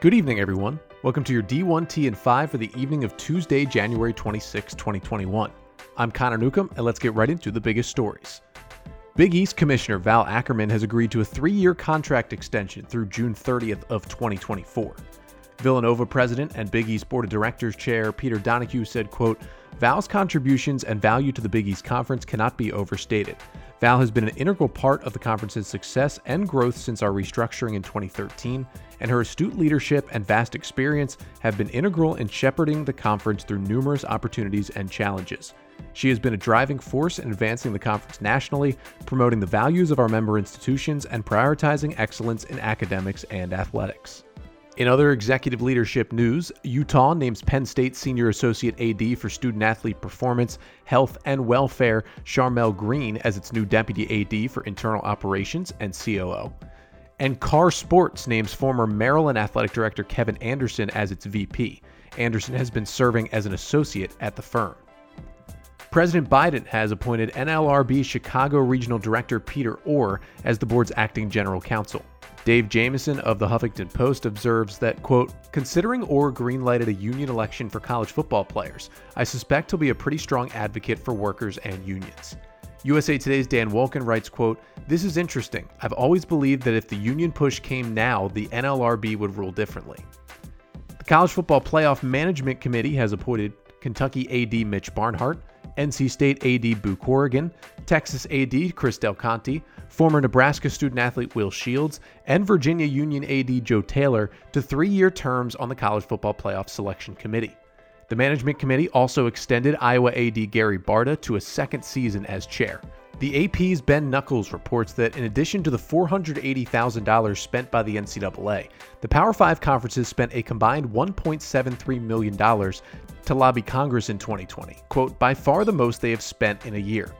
Good evening, everyone. Welcome to your D1T and 5 for the evening of Tuesday, January 26, 2021. I'm Connor Newcomb, and let's get right into the biggest stories. Big East Commissioner Val Ackerman has agreed to a three year contract extension through June 30th of 2024. Villanova president and Big East Board of Directors chair Peter Donohue said, quote, Val's contributions and value to the Big East Conference cannot be overstated. Val has been an integral part of the conference's success and growth since our restructuring in 2013, and her astute leadership and vast experience have been integral in shepherding the conference through numerous opportunities and challenges. She has been a driving force in advancing the conference nationally, promoting the values of our member institutions, and prioritizing excellence in academics and athletics. In other executive leadership news, Utah names Penn State Senior Associate AD for Student Athlete Performance, Health, and Welfare, Charmelle Green, as its new Deputy AD for Internal Operations and COO. And Carr Sports names former Maryland Athletic Director Kevin Anderson as its VP. Anderson has been serving as an associate at the firm. President Biden has appointed NLRB Chicago Regional Director Peter Ohr as the board's acting general counsel. Dave Jamieson of the Huffington Post observes that, quote, considering Ohr greenlighted a union election for college football players, I suspect he'll be a pretty strong advocate for workers and unions. USA Today's Dan Wolken writes, quote, This is interesting. I've always believed that if the union push came now, the NLRB would rule differently. The College Football Playoff Management Committee has appointed Kentucky AD Mitch Barnhart, NC State AD Boo Corrigan, Texas AD Chris Del Conte, former Nebraska student athlete Will Shields, and Virginia Union AD Joe Taylor to three year terms on the College Football Playoff Selection Committee. The management committee also extended Iowa AD Gary Barta to a second season as chair. The AP's Ben Nuckols reports that in addition to the $480,000 spent by the NCAA, the Power 5 conferences spent a combined $1.73 million to lobby Congress in 2020. Quote, by far the most they have spent in a year.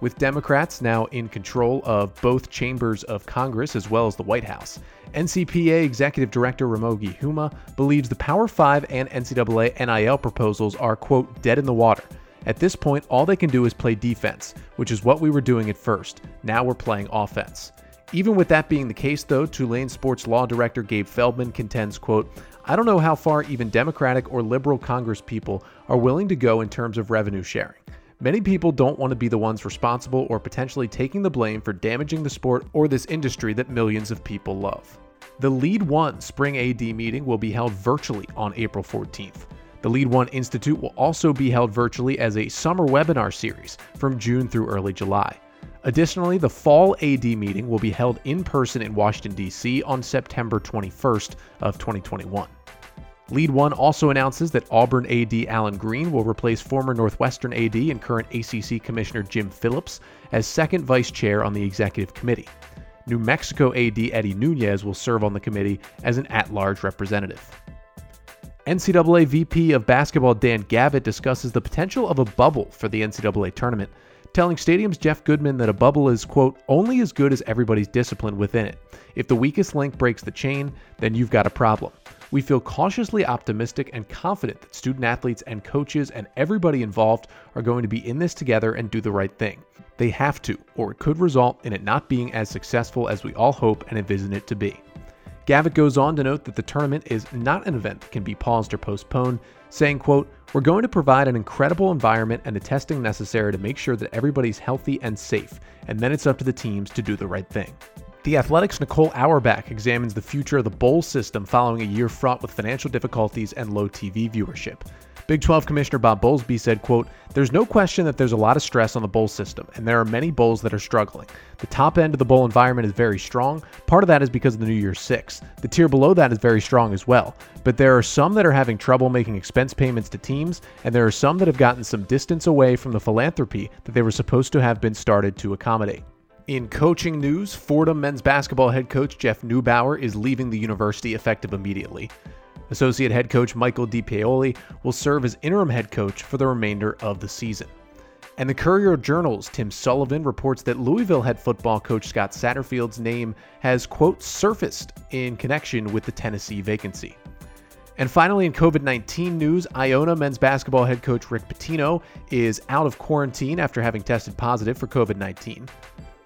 With Democrats now in control of both chambers of Congress as well as the White House, NCPA Executive Director Ramogi Huma believes the Power 5 and NCAA NIL proposals are, quote, dead in the water. At this point, all they can do is play defense, which is what we were doing at first. Now we're playing offense. Even with that being the case, though, Tulane Sports Law Director Gabe Feldman contends, quote, I don't know how far even Democratic or liberal Congress people are willing to go in terms of revenue sharing. Many people don't want to be the ones responsible or potentially taking the blame for damaging the sport or this industry that millions of people love. The LEAD1 Spring AD meeting will be held virtually on April 14th. The LEAD1 Institute will also be held virtually as a summer webinar series from June through early July. Additionally, the Fall AD meeting will be held in person in Washington, D.C. on September 21st of 2021. LEAD1 also announces that Auburn AD Allen Greene will replace former Northwestern AD and current ACC Commissioner Jim Phillips as second vice chair on the executive committee. New Mexico AD Eddie Nunez will serve on the committee as an at large representative. NCAA VP of Basketball Dan Gavitt discusses the potential of a bubble for the NCAA tournament, telling Stadium's Jeff Goodman that a bubble is, quote, only as good as everybody's discipline within it. If the weakest link breaks the chain, then you've got a problem. We feel cautiously optimistic and confident that student athletes and coaches and everybody involved are going to be in this together and do the right thing. They have to, or it could result in it not being as successful as we all hope and envision it to be. Gavitt goes on to note that the tournament is not an event that can be paused or postponed, saying, quote, We're going to provide an incredible environment and the testing necessary to make sure that everybody's healthy and safe, and then it's up to the teams to do the right thing. The Athletic's Nicole Auerbach examines the future of the bowl system following a year fraught with financial difficulties and low TV viewership. Big 12 Commissioner Bob Bowlesby said, quote, There's no question that there's a lot of stress on the bowl system, and there are many bowls that are struggling. The top end of the bowl environment is very strong. Part of that is because of the New Year's Six. The tier below that is very strong as well. But there are some that are having trouble making expense payments to teams, and there are some that have gotten some distance away from the philanthropy that they were supposed to have been started to accommodate. In coaching news, Fordham men's basketball head coach Jeff Neubauer is leaving the university effective immediately. Associate head coach Michael DiPaoli will serve as interim head coach for the remainder of the season. And the Courier Journal's Tim Sullivan reports that Louisville head football coach Scott Satterfield's name has, quote, surfaced in connection with the Tennessee vacancy. And finally, in COVID 19 news, Iona men's basketball head coach Rick Pitino is out of quarantine after having tested positive for COVID 19.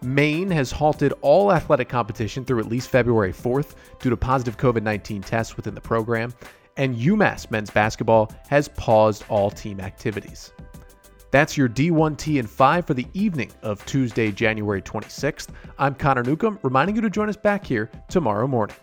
Maine has halted all athletic competition through at least February 4th due to positive COVID 19 tests within the program. And UMass men's basketball has paused all team activities. That's your D1T and 5 for the evening of Tuesday, January 26th. I'm Connor Newcomb, reminding you to join us back here tomorrow morning.